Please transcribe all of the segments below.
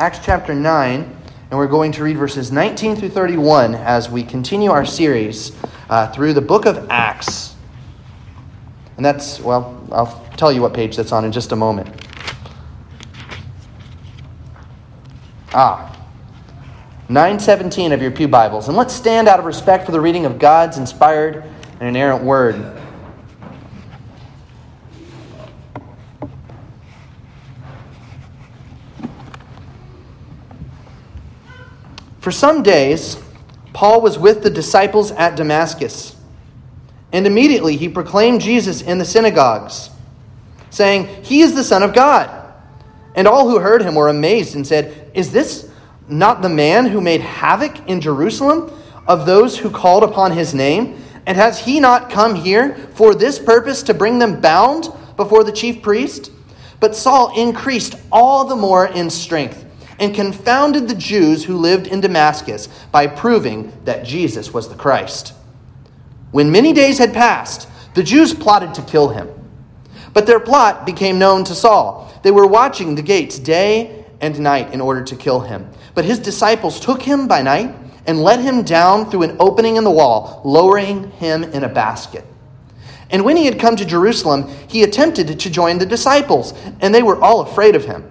Acts chapter 9, and we're going to read verses 19 through 31 as we continue our series uh, through the book of Acts. And that's, well, I'll tell you what page that's on in just a moment. Ah, 917 of your Pew Bibles. And let's stand out of respect for the reading of God's inspired and inerrant word. For some days, Paul was with the disciples at Damascus, and immediately he proclaimed Jesus in the synagogues, saying, He is the Son of God. And all who heard him were amazed and said, Is this not the man who made havoc in Jerusalem of those who called upon his name? And has he not come here for this purpose to bring them bound before the chief priest? But Saul increased all the more in strength and confounded the Jews who lived in Damascus by proving that Jesus was the Christ. When many days had passed, the Jews plotted to kill him. But their plot became known to Saul. They were watching the gates day and night in order to kill him. But his disciples took him by night and let him down through an opening in the wall, lowering him in a basket. And when he had come to Jerusalem, he attempted to join the disciples, and they were all afraid of him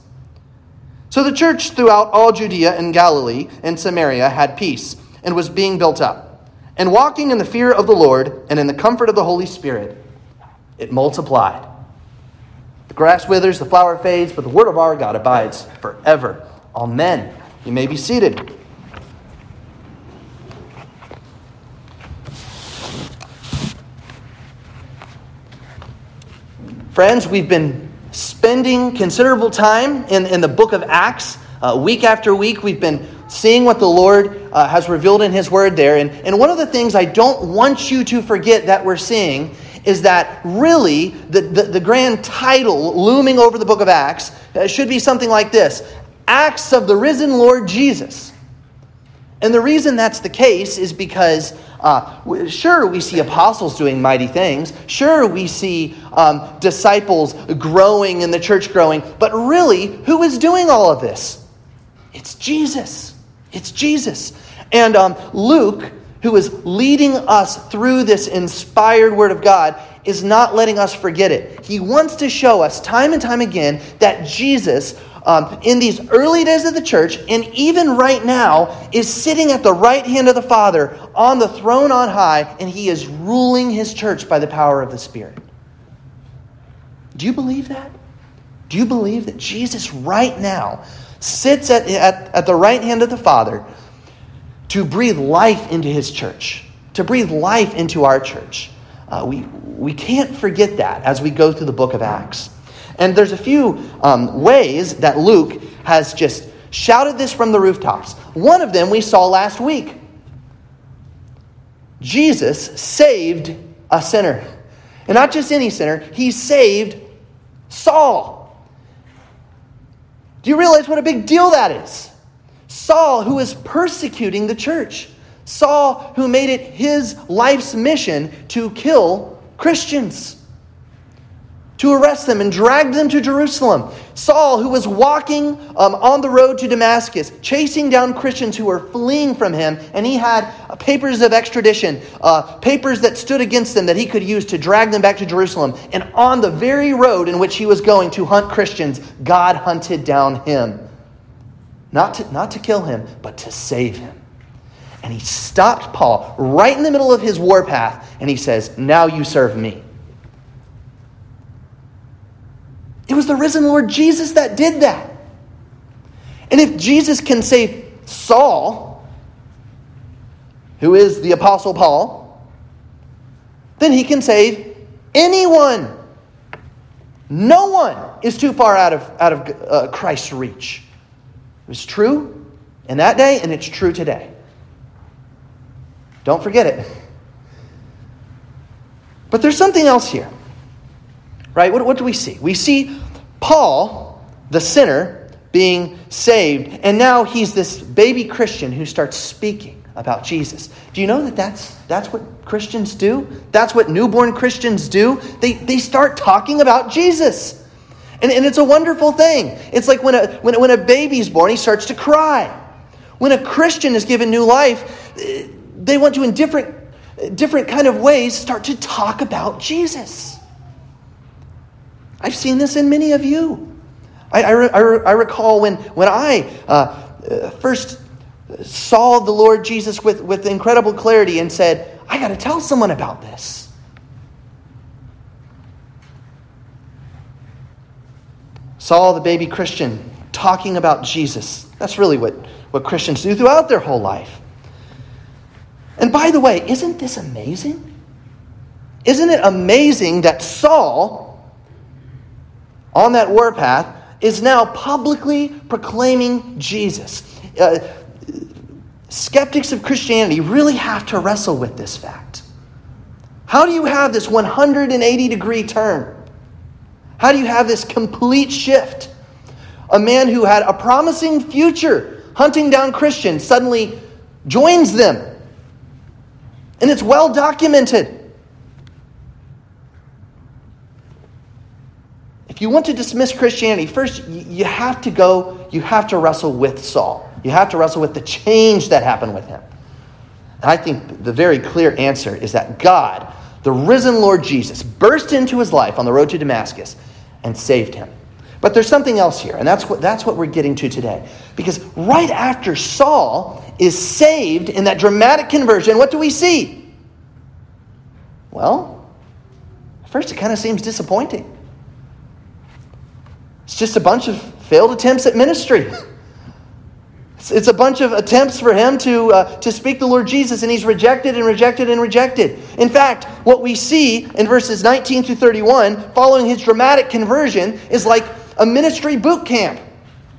So the church throughout all Judea and Galilee and Samaria had peace and was being built up. And walking in the fear of the Lord and in the comfort of the Holy Spirit, it multiplied. The grass withers, the flower fades, but the word of our God abides forever. Amen. You may be seated. Friends, we've been spending considerable time in, in the book of Acts. Uh, week after week, we've been seeing what the Lord uh, has revealed in His Word there. And, and one of the things I don't want you to forget that we're seeing is that really the, the, the grand title looming over the book of Acts uh, should be something like this Acts of the Risen Lord Jesus. And the reason that's the case is because uh, sure, we see apostles doing mighty things. Sure, we see um, disciples growing and the church growing. But really, who is doing all of this? It's Jesus. It's Jesus. And um, Luke, who is leading us through this inspired word of God, is not letting us forget it. He wants to show us time and time again that Jesus um, in these early days of the church, and even right now, is sitting at the right hand of the Father on the throne on high, and he is ruling his church by the power of the Spirit. Do you believe that? Do you believe that Jesus right now sits at, at, at the right hand of the Father to breathe life into his church, to breathe life into our church? Uh, we, we can't forget that as we go through the book of Acts. And there's a few um, ways that Luke has just shouted this from the rooftops. One of them we saw last week Jesus saved a sinner. And not just any sinner, he saved Saul. Do you realize what a big deal that is? Saul, who is persecuting the church. Saul, who made it his life's mission to kill Christians to arrest them and dragged them to Jerusalem. Saul, who was walking um, on the road to Damascus, chasing down Christians who were fleeing from him, and he had uh, papers of extradition, uh, papers that stood against them that he could use to drag them back to Jerusalem. And on the very road in which he was going to hunt Christians, God hunted down him. Not to, not to kill him, but to save him. And he stopped Paul right in the middle of his warpath, and he says, Now you serve me. It was the risen Lord Jesus that did that. And if Jesus can save Saul, who is the Apostle Paul, then he can save anyone. No one is too far out of, out of uh, Christ's reach. It was true in that day, and it's true today. Don't forget it. But there's something else here. Right? What, what do we see? We see Paul, the sinner, being saved, and now he's this baby Christian who starts speaking about Jesus. Do you know that that's, that's what Christians do? That's what newborn Christians do? They, they start talking about Jesus. And, and it's a wonderful thing. It's like when a, when, when a baby's born, he starts to cry. When a Christian is given new life, eh, they want to, in different, different kind of ways, start to talk about Jesus. I've seen this in many of you. I, I, I recall when, when I uh, first saw the Lord Jesus with, with incredible clarity and said, I got to tell someone about this. Saul, the baby Christian, talking about Jesus. That's really what, what Christians do throughout their whole life. And by the way, isn't this amazing? Isn't it amazing that Saul, on that warpath, is now publicly proclaiming Jesus? Uh, skeptics of Christianity really have to wrestle with this fact. How do you have this 180 degree turn? How do you have this complete shift? A man who had a promising future hunting down Christians suddenly joins them. And it's well documented. If you want to dismiss Christianity, first you have to go, you have to wrestle with Saul. You have to wrestle with the change that happened with him. And I think the very clear answer is that God, the risen Lord Jesus, burst into his life on the road to Damascus and saved him. But there's something else here, and that's what, that's what we're getting to today. Because right after Saul is saved in that dramatic conversion, what do we see? Well, first it kind of seems disappointing. It's just a bunch of failed attempts at ministry. It's a bunch of attempts for him to, uh, to speak the Lord Jesus, and he's rejected and rejected and rejected. In fact, what we see in verses 19 through 31, following his dramatic conversion, is like a ministry boot camp.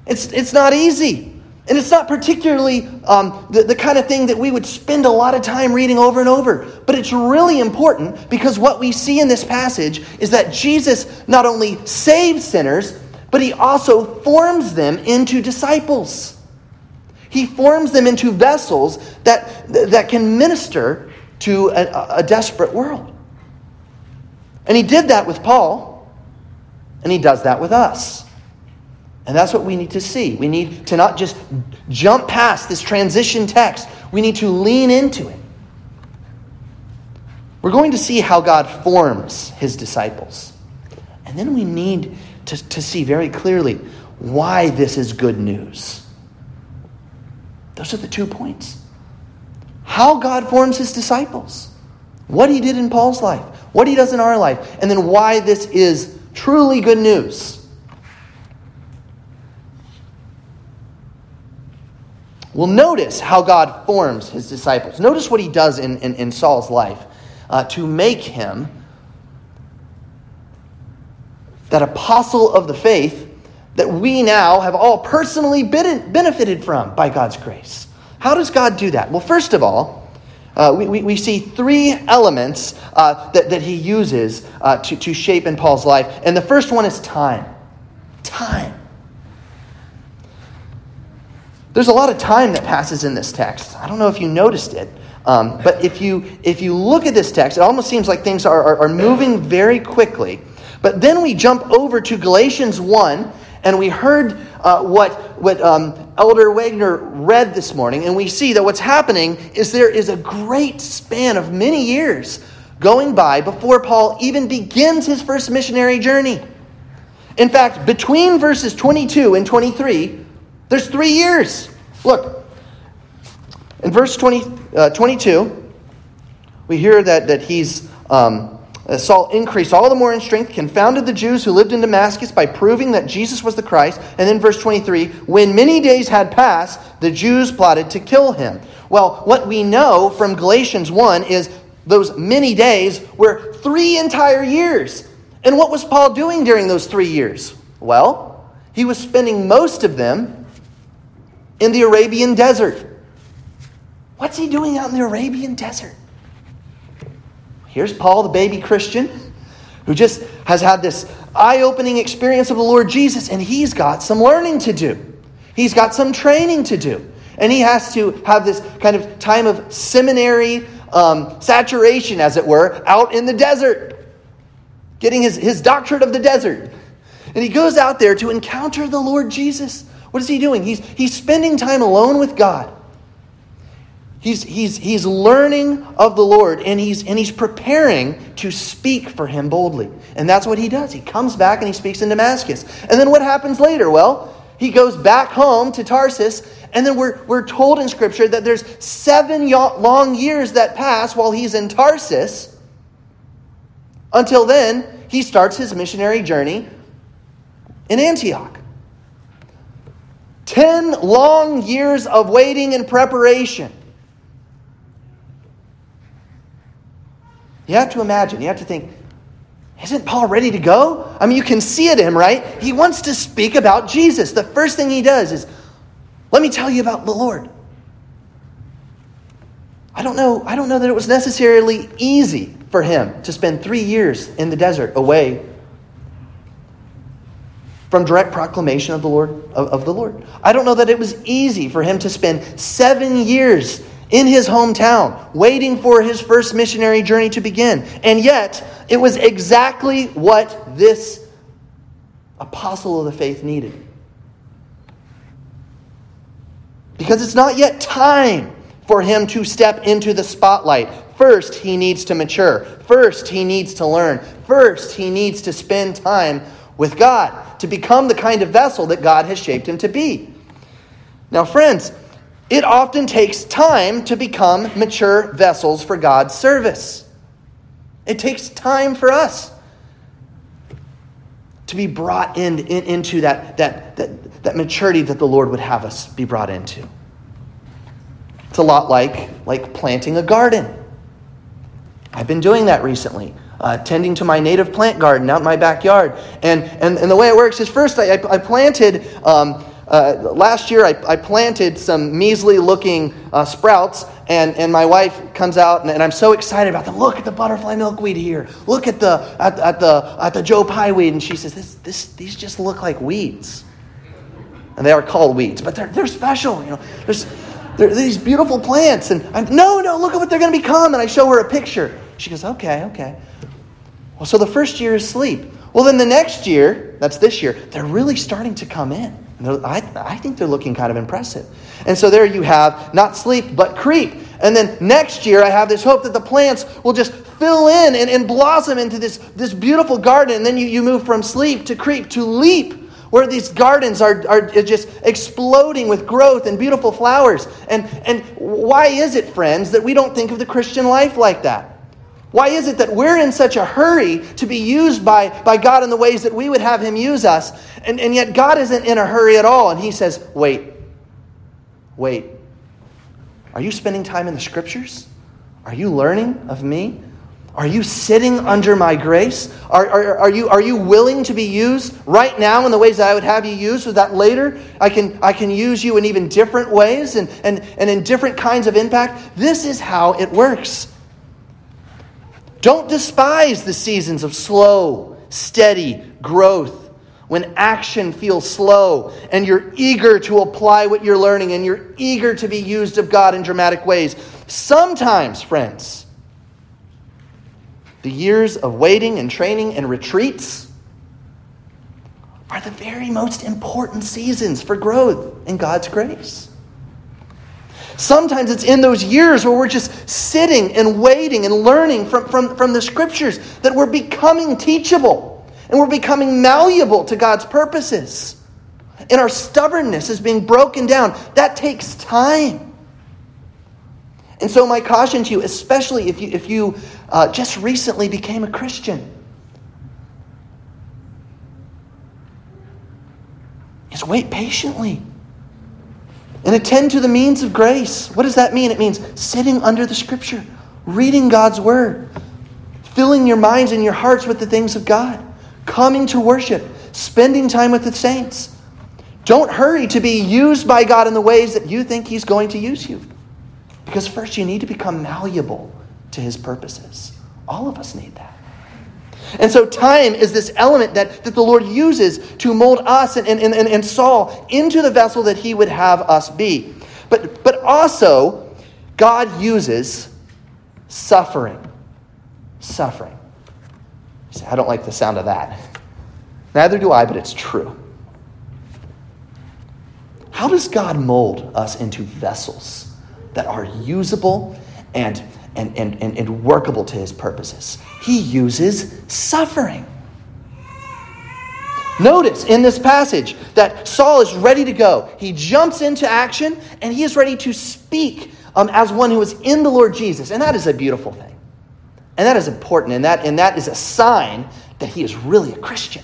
It's, it's not easy. And it's not particularly um, the, the kind of thing that we would spend a lot of time reading over and over. But it's really important because what we see in this passage is that Jesus not only saves sinners, but he also forms them into disciples. He forms them into vessels that, that can minister to a, a desperate world. And he did that with Paul, and he does that with us. And that's what we need to see. We need to not just jump past this transition text, we need to lean into it. We're going to see how God forms his disciples. And then we need to, to see very clearly why this is good news. Those are the two points. How God forms his disciples, what he did in Paul's life, what he does in our life, and then why this is truly good news. Well, notice how God forms his disciples. Notice what he does in, in, in Saul's life uh, to make him that apostle of the faith that we now have all personally benefited from by God's grace. How does God do that? Well, first of all, uh, we, we, we, see three elements uh, that, that he uses uh, to, to shape in Paul's life. And the first one is time. Time. There's a lot of time that passes in this text. I don't know if you noticed it. Um, but if you, if you look at this text, it almost seems like things are, are, are moving very quickly. But then we jump over to Galatians 1, and we heard uh, what, what um, Elder Wagner read this morning, and we see that what's happening is there is a great span of many years going by before Paul even begins his first missionary journey. In fact, between verses 22 and 23, there's three years. Look, in verse 20, uh, 22, we hear that, that he's um, Uh, Saul increased all the more in strength, confounded the Jews who lived in Damascus by proving that Jesus was the Christ. And then, verse 23 when many days had passed, the Jews plotted to kill him. Well, what we know from Galatians 1 is those many days were three entire years. And what was Paul doing during those three years? Well, he was spending most of them in the Arabian desert. What's he doing out in the Arabian desert? Here's Paul, the baby Christian, who just has had this eye opening experience of the Lord Jesus, and he's got some learning to do. He's got some training to do. And he has to have this kind of time of seminary um, saturation, as it were, out in the desert, getting his, his doctorate of the desert. And he goes out there to encounter the Lord Jesus. What is he doing? He's, he's spending time alone with God. He's, he's, he's learning of the Lord and he's, and he's preparing to speak for him boldly. And that's what he does. He comes back and he speaks in Damascus. And then what happens later? Well, he goes back home to Tarsus, and then we're, we're told in Scripture that there's seven long years that pass while he's in Tarsus. Until then, he starts his missionary journey in Antioch. Ten long years of waiting and preparation. You have to imagine, you have to think, isn't Paul ready to go? I mean, you can see it in him, right? He wants to speak about Jesus. The first thing he does is, let me tell you about the Lord. I don't know, I don't know that it was necessarily easy for him to spend three years in the desert away from direct proclamation of the Lord of, of the Lord. I don't know that it was easy for him to spend seven years in his hometown, waiting for his first missionary journey to begin. And yet, it was exactly what this apostle of the faith needed. Because it's not yet time for him to step into the spotlight. First, he needs to mature. First, he needs to learn. First, he needs to spend time with God to become the kind of vessel that God has shaped him to be. Now, friends, it often takes time to become mature vessels for God's service. It takes time for us to be brought in, in, into that, that, that, that maturity that the Lord would have us be brought into. It's a lot like, like planting a garden. I've been doing that recently, uh, tending to my native plant garden out in my backyard. And, and, and the way it works is first I, I planted um, uh, last year, I, I, planted some measly looking uh, sprouts, and, and my wife comes out, and, and, I'm so excited about them. Look at the butterfly milkweed here. Look at the, at, at the, at the Joe Pye weed. And she says, this, this, These just look like weeds. And they are called weeds, but they're, they're special. You know, there's, they're these beautiful plants. And I'm, no, no, look at what they're going to become. And I show her a picture. She goes, okay, okay. Well, so the first year is sleep. Well, then the next year, that's this year, they're really starting to come in. I, I think they're looking kind of impressive. And so there you have not sleep, but creep. And then next year, I have this hope that the plants will just fill in and, and blossom into this, this beautiful garden. And then you, you move from sleep to creep to leap, where these gardens are, are just exploding with growth and beautiful flowers. And, and why is it, friends, that we don't think of the Christian life like that? Why is it that we're in such a hurry to be used by, by God in the ways that we would have Him use us, and, and yet God isn't in a hurry at all? And He says, Wait, wait. Are you spending time in the Scriptures? Are you learning of me? Are you sitting under my grace? Are, are, are, you, are you willing to be used right now in the ways that I would have you used so that later I can, I can use you in even different ways and, and, and in different kinds of impact? This is how it works. Don't despise the seasons of slow, steady growth when action feels slow and you're eager to apply what you're learning and you're eager to be used of God in dramatic ways. Sometimes, friends, the years of waiting and training and retreats are the very most important seasons for growth in God's grace. Sometimes it's in those years where we're just sitting and waiting and learning from, from, from the scriptures that we're becoming teachable and we're becoming malleable to God's purposes. And our stubbornness is being broken down. That takes time. And so, my caution to you, especially if you, if you uh, just recently became a Christian, is wait patiently and attend to the means of grace. What does that mean? It means sitting under the Scripture, reading God's Word, filling your minds and your hearts with the things of God, coming to worship, spending time with the saints. Don't hurry to be used by God in the ways that you think He's going to use you. Because first, you need to become malleable to his purposes. All of us need that. And so, time is this element that, that the Lord uses to mold us and, and, and, and Saul into the vessel that he would have us be. But, but also, God uses suffering. Suffering. Say, I don't like the sound of that. Neither do I, but it's true. How does God mold us into vessels that are usable and, and, and, and, and workable to his purposes? He uses suffering. Notice in this passage that Saul is ready to go. He jumps into action and he is ready to speak um, as one who is in the Lord Jesus. And that is a beautiful thing. And that is important. And that, and that is a sign that he is really a Christian.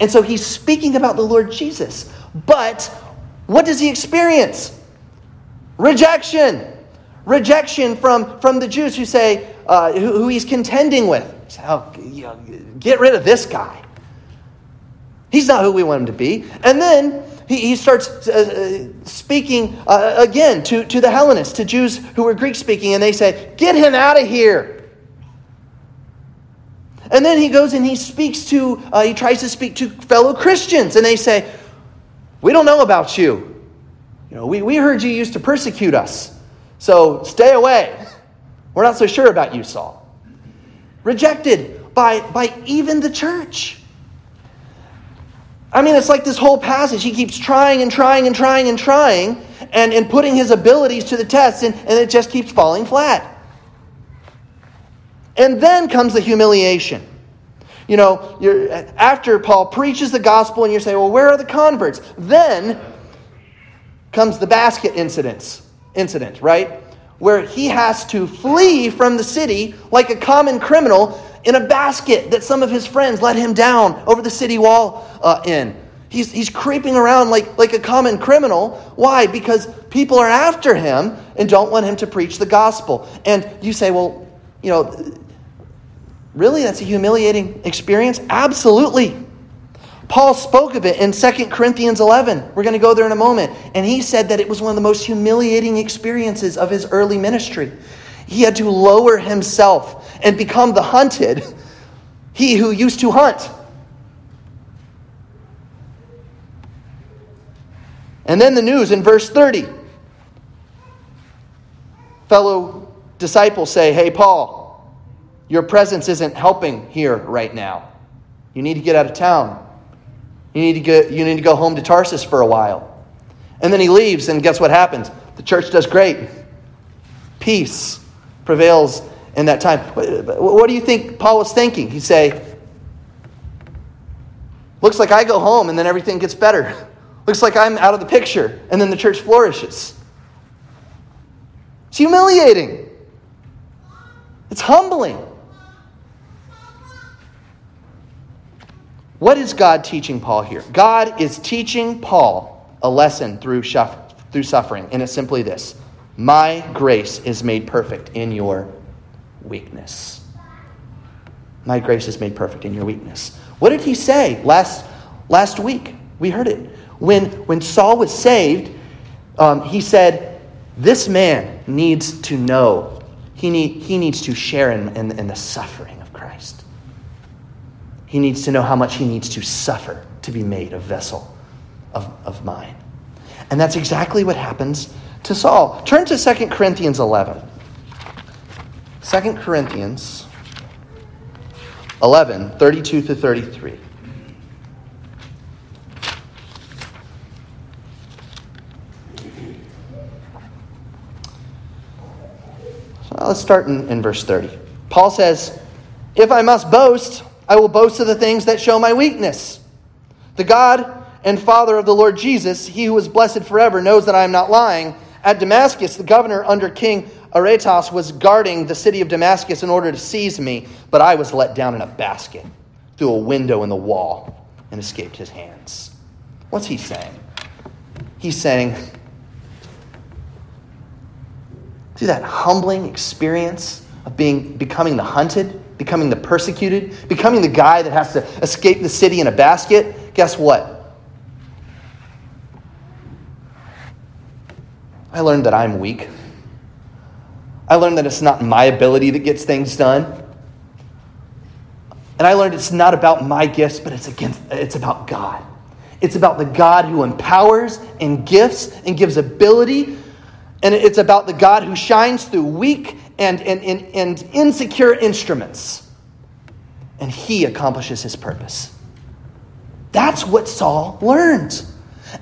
And so he's speaking about the Lord Jesus. But what does he experience? Rejection. Rejection from, from the Jews who say, uh, who, who, he's contending with. Oh, get rid of this guy. He's not who we want him to be. And then he, he starts uh, uh, speaking uh, again to, to the Hellenists, to Jews who were Greek speaking, and they say, Get him out of here. And then he goes and he speaks to, uh, he tries to speak to fellow Christians, and they say, We don't know about you. You know, we, we heard you used to persecute us, so stay away. We're not so sure about you, Saul. Rejected by, by even the church. I mean, it's like this whole passage. He keeps trying and trying and trying and trying and, and putting his abilities to the test, and, and it just keeps falling flat. And then comes the humiliation. You know, after Paul preaches the gospel, and you say, well, where are the converts? Then comes the basket incidents, incident, right? Where he has to flee from the city like a common criminal in a basket that some of his friends let him down over the city wall uh, in. He's, he's creeping around like, like a common criminal. Why? Because people are after him and don't want him to preach the gospel. And you say, well, you know, really? That's a humiliating experience? Absolutely. Paul spoke of it in 2 Corinthians 11. We're going to go there in a moment. And he said that it was one of the most humiliating experiences of his early ministry. He had to lower himself and become the hunted, he who used to hunt. And then the news in verse 30. Fellow disciples say, Hey, Paul, your presence isn't helping here right now. You need to get out of town. You need to, get, you need to go home to Tarsus for a while. And then he leaves, and guess what happens? The church does great. Peace prevails in that time. What do you think Paul was thinking? He'd say, Looks like I go home and then everything gets better. Looks like I'm out of the picture and then the church flourishes. It's humiliating, it's humbling. What is God teaching Paul here? God is teaching Paul a lesson through, through suffering, and it's simply this My grace is made perfect in your weakness. My grace is made perfect in your weakness. What did he say last, last week? We heard it. When, when Saul was saved, um, he said, This man needs to know, he, need, he needs to share in, in, in the suffering. He needs to know how much he needs to suffer to be made a vessel of, of mine. And that's exactly what happens to Saul. Turn to 2 Corinthians 11. 2 Corinthians 11, 32 to 33. So let's start in, in verse 30. Paul says, If I must boast, I will boast of the things that show my weakness. The God and Father of the Lord Jesus, he who is blessed forever, knows that I am not lying. At Damascus, the governor under King Aretas was guarding the city of Damascus in order to seize me, but I was let down in a basket through a window in the wall and escaped his hands. What's he saying? He's saying, through that humbling experience of being becoming the hunted, becoming the persecuted, becoming the guy that has to escape the city in a basket, guess what? I learned that I'm weak. I learned that it's not my ability that gets things done. And I learned it's not about my gifts, but it's against it's about God. It's about the God who empowers and gifts and gives ability. And it's about the God who shines through weak and, and, and, and insecure instruments. And he accomplishes his purpose. That's what Saul learned.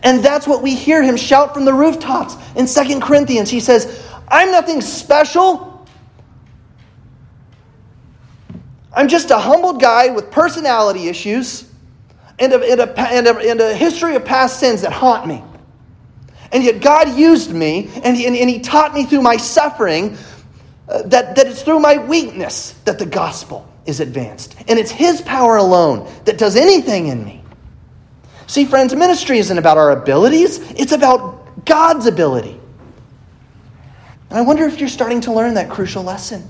And that's what we hear him shout from the rooftops in Second Corinthians. He says, I'm nothing special. I'm just a humbled guy with personality issues and a, and, a, and, a, and a history of past sins that haunt me. And yet God used me, and He, and, and he taught me through my suffering uh, that, that it's through my weakness that the gospel is advanced. And it's His power alone that does anything in me. See, friends, ministry isn't about our abilities, it's about God's ability. And I wonder if you're starting to learn that crucial lesson.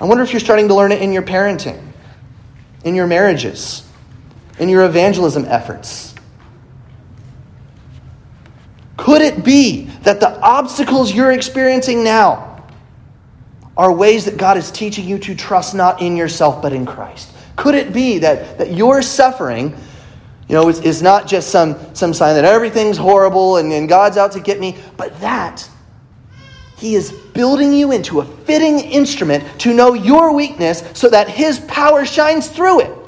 I wonder if you're starting to learn it in your parenting, in your marriages, in your evangelism efforts. Could it be that the obstacles you're experiencing now are ways that God is teaching you to trust not in yourself but in Christ? Could it be that, that your suffering you know, is, is not just some, some sign that everything's horrible and, and God's out to get me, but that He is building you into a fitting instrument to know your weakness so that His power shines through it.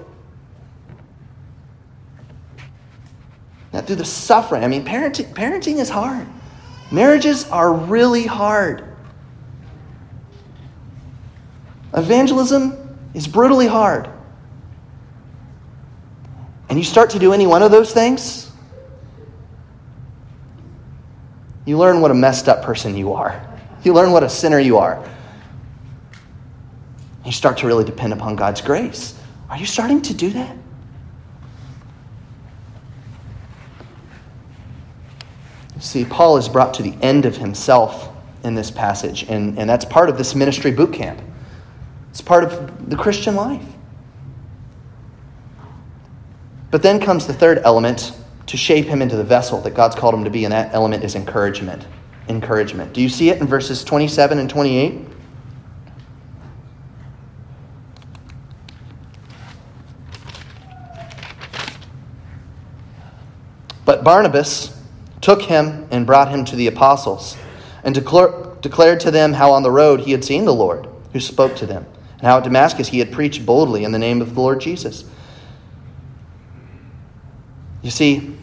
Not through the suffering. I mean, parenting, parenting is hard. Marriages are really hard. Evangelism is brutally hard and you start to do any one of those things, you learn what a messed up person you are. You learn what a sinner you are. You start to really depend upon God's grace. Are you starting to do that? See, Paul is brought to the end of himself in this passage, and, and that's part of this ministry boot camp. It's part of the Christian life. But then comes the third element to shape him into the vessel that God's called him to be, and that element is encouragement. Encouragement. Do you see it in verses 27 and 28? But Barnabas took him and brought him to the apostles, and declared to them how on the road he had seen the Lord, who spoke to them, and how at Damascus he had preached boldly in the name of the Lord Jesus. You see,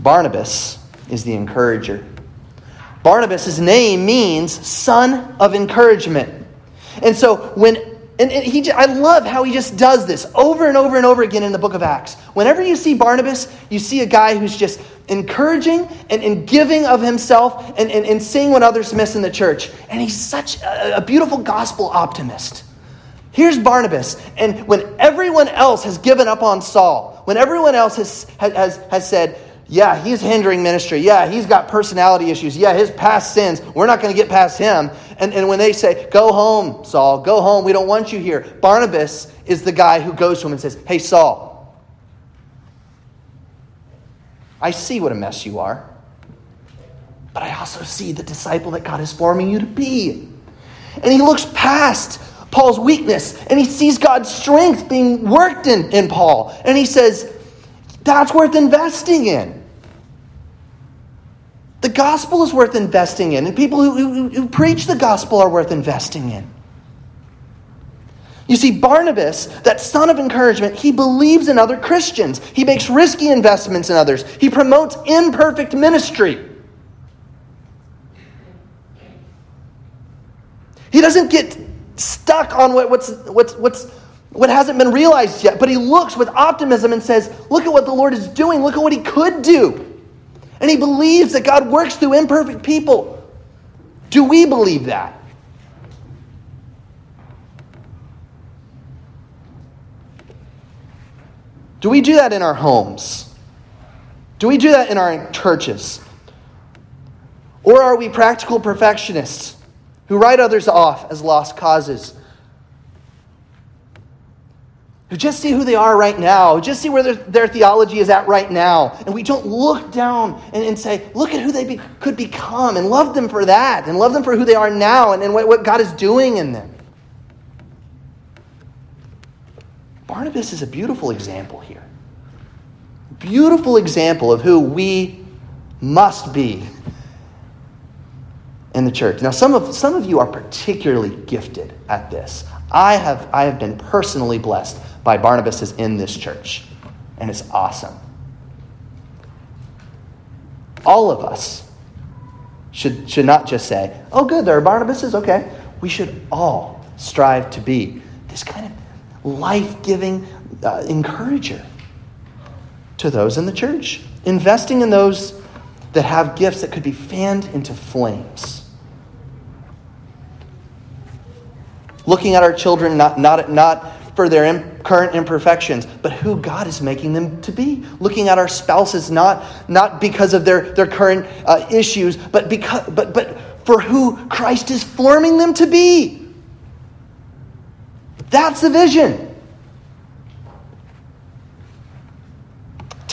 Barnabas is the encourager. Barnabas' name means son of encouragement. And so when and, he I love how he just does this over and over and over again in the book of Acts. Whenever you see Barnabas, you see a guy who's just encouraging and, and giving of himself and, and, and seeing what others miss in the church. And he's such a, a beautiful gospel optimist. Here's Barnabas, and when everyone else has given up on Saul, when everyone else has, has, has said, yeah, he's hindering ministry. Yeah, he's got personality issues. Yeah, his past sins, we're not going to get past him. And, and when they say, go home, Saul, go home, we don't want you here, Barnabas is the guy who goes to him and says, hey, Saul, I see what a mess you are, but I also see the disciple that God is forming you to be. And he looks past Paul's weakness and he sees God's strength being worked in, in Paul. And he says, that's worth investing in. The gospel is worth investing in, and people who, who, who preach the gospel are worth investing in. You see, Barnabas, that son of encouragement, he believes in other Christians. He makes risky investments in others. He promotes imperfect ministry. He doesn't get stuck on what, what's, what's, what's, what hasn't been realized yet. But he looks with optimism and says, Look at what the Lord is doing. Look at what he could do. And he believes that God works through imperfect people. Do we believe that? Do we do that in our homes? Do we do that in our churches? Or are we practical perfectionists? who write others off as lost causes. Just see who they are right now, just see where their, their theology is at right now. And we don't look down and, and say, look at who they be, could become and love them for that and love them for who they are now and, and what, what God is doing in them. Barnabas is a beautiful example here. Beautiful example of who we must be in the church. Now, some of, some of you are particularly gifted at this. I have, I have been personally blessed by Barnabas in this church, and it's awesome. All of us should, should not just say, oh, good, there are Barnabases, okay. We should all strive to be this kind of life giving uh, encourager to those in the church, investing in those that have gifts that could be fanned into flames. Looking at our children not, not, not for their Im- current imperfections, but who God is making them to be. Looking at our spouses not, not because of their, their current uh, issues, but, because, but, but for who Christ is forming them to be. That's the vision.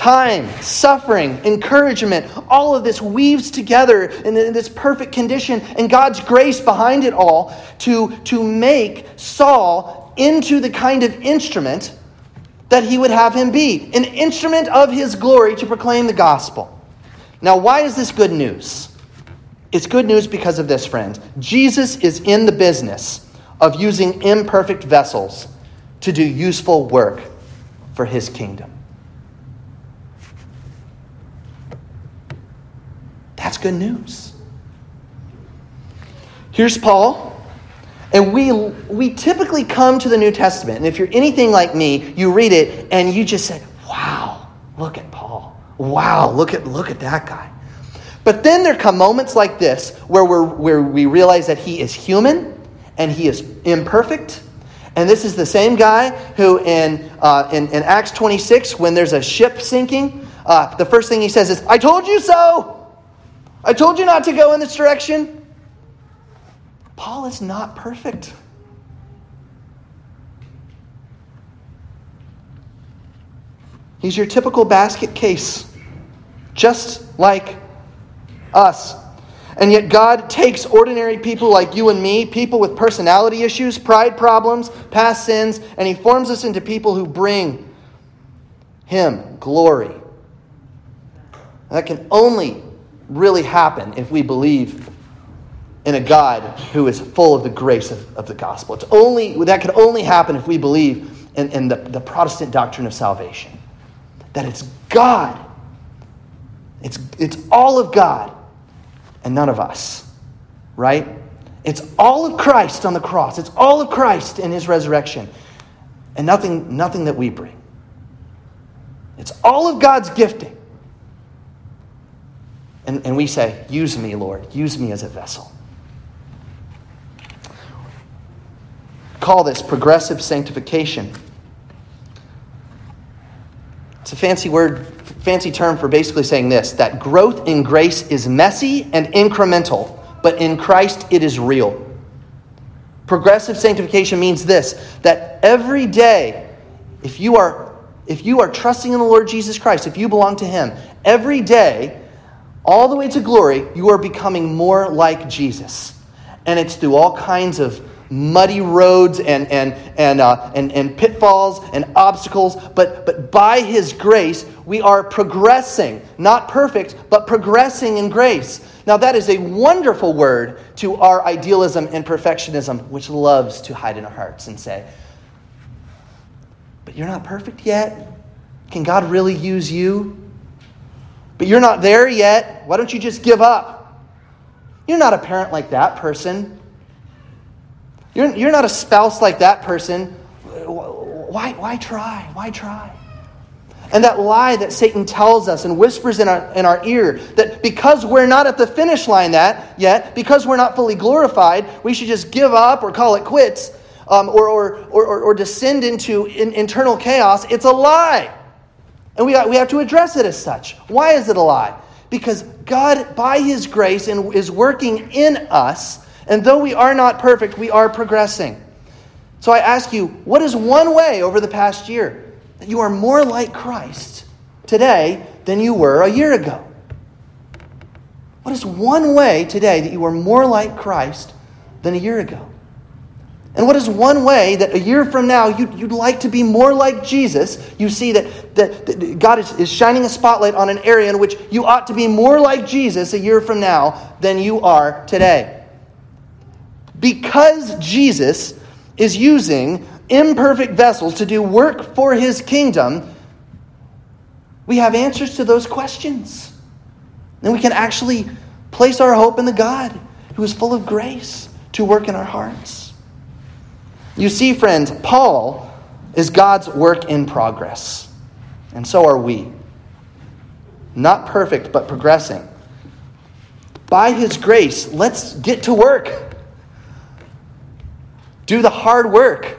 Time, suffering, encouragement, all of this weaves together in this perfect condition, and God's grace behind it all to, to make Saul into the kind of instrument that he would have him be an instrument of his glory to proclaim the gospel. Now, why is this good news? It's good news because of this, friends. Jesus is in the business of using imperfect vessels to do useful work for his kingdom. That's good news. Here's Paul. And we, we typically come to the New Testament, and if you're anything like me, you read it and you just say, wow, look at Paul. Wow, look at, look at that guy. But then there come moments like this where, we're, where we realize that he is human and he is imperfect. And this is the same guy who, in, uh, in, in, Acts 26, when there's a ship sinking, uh, the first thing he says is, I told you so! I told you not to go in this direction. Paul is not perfect. He's your typical basket case, just like us. And yet, God takes ordinary people like you and me, people with personality issues, pride problems, past sins, and He forms us into people who bring Him glory. That can only really happen if we believe in a God who is full of the grace of, of the gospel. It's only, that can only happen if we believe in, in the, the Protestant doctrine of salvation. That it's God, it's, it's all of God and none of us, right? It's all of Christ on the cross. It's all of Christ in his resurrection and nothing, nothing that we bring. It's all of God's gifting. And, and we say, Use me, Lord. Use me as a vessel. Call this progressive sanctification. It's a fancy word fancy term for basically saying this that growth in grace is messy and incremental, but in Christ it is real. Progressive sanctification means this that every day, if you are if you are trusting in the Lord Jesus Christ, if you belong to Him, every day, all the way to glory, you are becoming more like Jesus. And it's through all kinds of muddy roads and, and, and, uh, and, and pitfalls and obstacles, but, but by His grace, we are progressing, not perfect, but progressing in grace. Now, that is a wonderful word to our idealism and perfectionism, which loves to hide in our hearts and say, But you're not perfect yet. Can God really use you? But you're not there yet. Why don't you just give up? You're not a parent like that person. You're, you're not a spouse like that person. Why, why try? Why try? And that lie that Satan tells us and whispers in our, in our ear that because we're not at the finish line that yet, because we're not fully glorified, we should just give up or call it quits um, or, or, or, or, descend into in, internal chaos, it's a lie. And we, we have to address it as such. Why is it a lie? Because God, by His grace, and is working in us and though we are not perfect, we are progressing. So I ask you, what is one way over the past year that you are more like Christ today than you were a year ago? What is one way today that you are more like Christ than a year ago? And what is one way that a year from now you'd, you'd like to be more like Jesus? You see that, that, that God is, is shining a spotlight on an area in which you ought to be more like Jesus a year from now than you are today. Because Jesus is using imperfect vessels to do work for his kingdom, we have answers to those questions. And we can actually place our hope in the God who is full of grace to work in our hearts. You see, friends, Paul is God's work in progress, and so are we. Not perfect, but progressing. By his grace, let's get to work. Do the hard work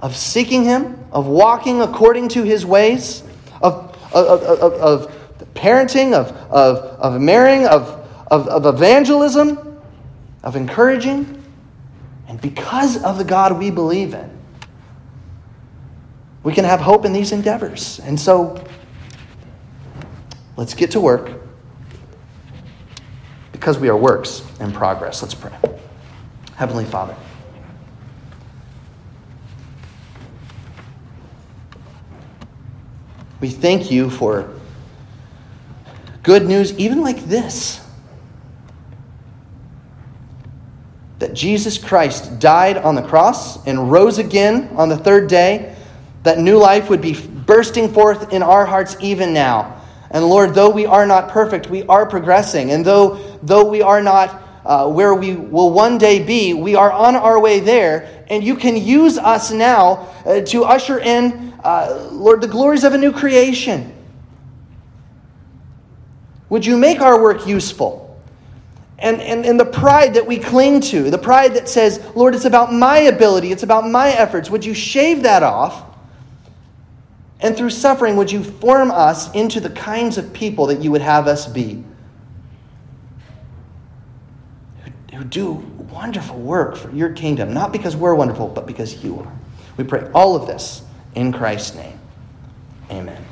of seeking him, of walking according to his ways, of, of, of, of parenting, of, of, of marrying, of, of, of evangelism, of encouraging. And because of the God we believe in, we can have hope in these endeavors. And so, let's get to work because we are works in progress. Let's pray. Heavenly Father, we thank you for good news, even like this. Jesus Christ died on the cross and rose again on the third day, that new life would be bursting forth in our hearts even now. And Lord, though we are not perfect, we are progressing. And though, though we are not uh, where we will one day be, we are on our way there. And you can use us now uh, to usher in, uh, Lord, the glories of a new creation. Would you make our work useful? And, and, and the pride that we cling to, the pride that says, Lord, it's about my ability, it's about my efforts, would you shave that off? And through suffering, would you form us into the kinds of people that you would have us be? Who, who do wonderful work for your kingdom, not because we're wonderful, but because you are. We pray all of this in Christ's name. Amen.